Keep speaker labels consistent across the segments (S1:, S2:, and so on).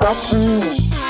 S1: Got me.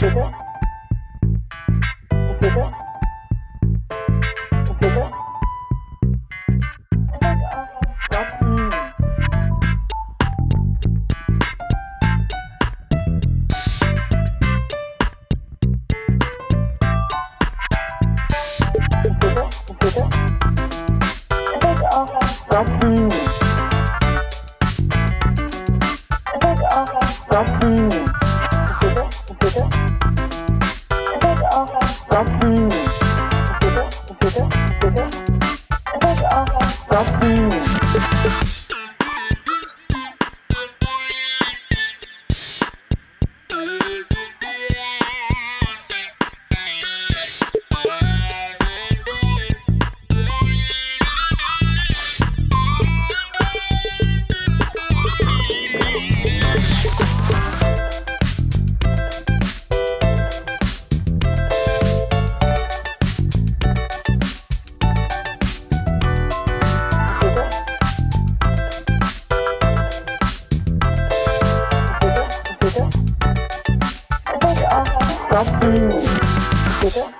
S1: Stop. Stop. Stop. Stop being. ここ